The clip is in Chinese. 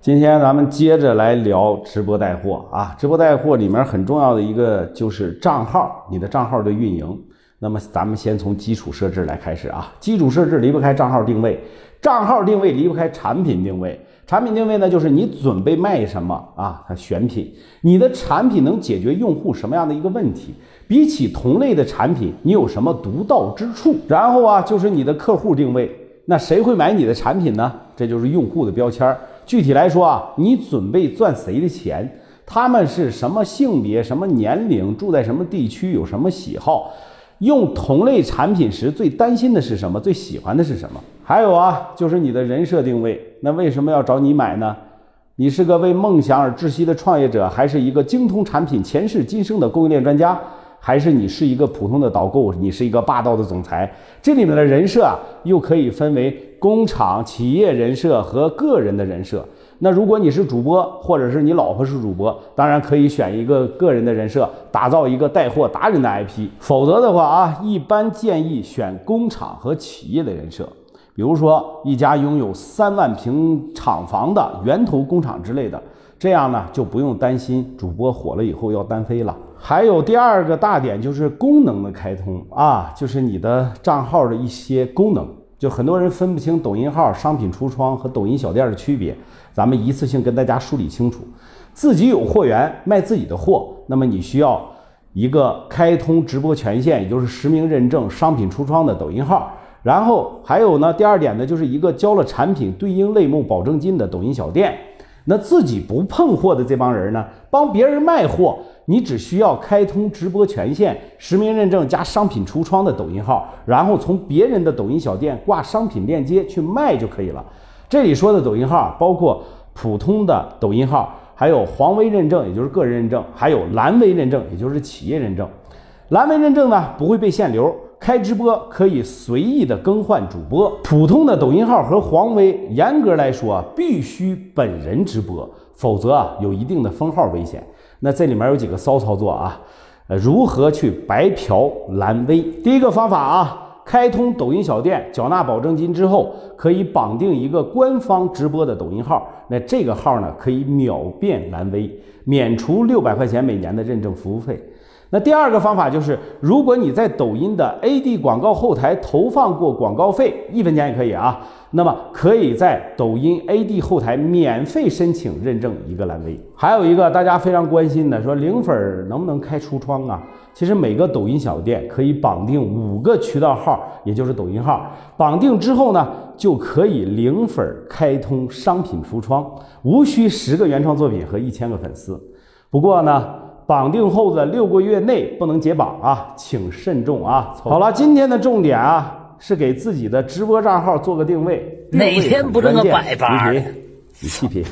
今天咱们接着来聊直播带货啊，直播带货里面很重要的一个就是账号，你的账号的运营。那么咱们先从基础设置来开始啊，基础设置离不开账号定位，账号定位离不开产品定位。产品定位呢，就是你准备卖什么啊？它选品，你的产品能解决用户什么样的一个问题？比起同类的产品，你有什么独到之处？然后啊，就是你的客户定位，那谁会买你的产品呢？这就是用户的标签。具体来说啊，你准备赚谁的钱？他们是什么性别、什么年龄、住在什么地区、有什么喜好？用同类产品时最担心的是什么？最喜欢的是什么？还有啊，就是你的人设定位。那为什么要找你买呢？你是个为梦想而窒息的创业者，还是一个精通产品前世今生的供应链专家？还是你是一个普通的导购？你是一个霸道的总裁？这里面的人设啊，又可以分为工厂、企业人设和个人的人设。那如果你是主播，或者是你老婆是主播，当然可以选一个个人的人设，打造一个带货达人的 IP。否则的话啊，一般建议选工厂和企业的人设，比如说一家拥有三万平厂房的源头工厂之类的，这样呢就不用担心主播火了以后要单飞了。还有第二个大点就是功能的开通啊，就是你的账号的一些功能，就很多人分不清抖音号商品橱窗和抖音小店的区别，咱们一次性跟大家梳理清楚。自己有货源卖自己的货，那么你需要一个开通直播权限，也就是实名认证商品橱窗的抖音号。然后还有呢，第二点呢，就是一个交了产品对应类目保证金的抖音小店。那自己不碰货的这帮人呢，帮别人卖货。你只需要开通直播权限、实名认证加商品橱窗的抖音号，然后从别人的抖音小店挂商品链接去卖就可以了。这里说的抖音号包括普通的抖音号，还有黄微认证，也就是个人认证，还有蓝微认证，也就是企业认证。蓝微认证呢不会被限流，开直播可以随意的更换主播。普通的抖音号和黄微，严格来说必须本人直播，否则啊有一定的封号危险。那这里面有几个骚操作啊？呃，如何去白嫖蓝微？第一个方法啊，开通抖音小店，缴纳保证金之后，可以绑定一个官方直播的抖音号。那这个号呢，可以秒变蓝微，免除六百块钱每年的认证服务费。那第二个方法就是，如果你在抖音的 AD 广告后台投放过广告费，一分钱也可以啊。那么可以在抖音 AD 后台免费申请认证一个蓝 V。还有一个大家非常关心的，说零粉能不能开橱窗啊？其实每个抖音小店可以绑定五个渠道号，也就是抖音号。绑定之后呢，就可以零粉开通商品橱窗，无需十个原创作品和一千个粉丝。不过呢，绑定后的六个月内不能解绑啊，请慎重啊！好了，今天的重点啊，是给自己的直播账号做个定位。哪天不这么百八？你细品。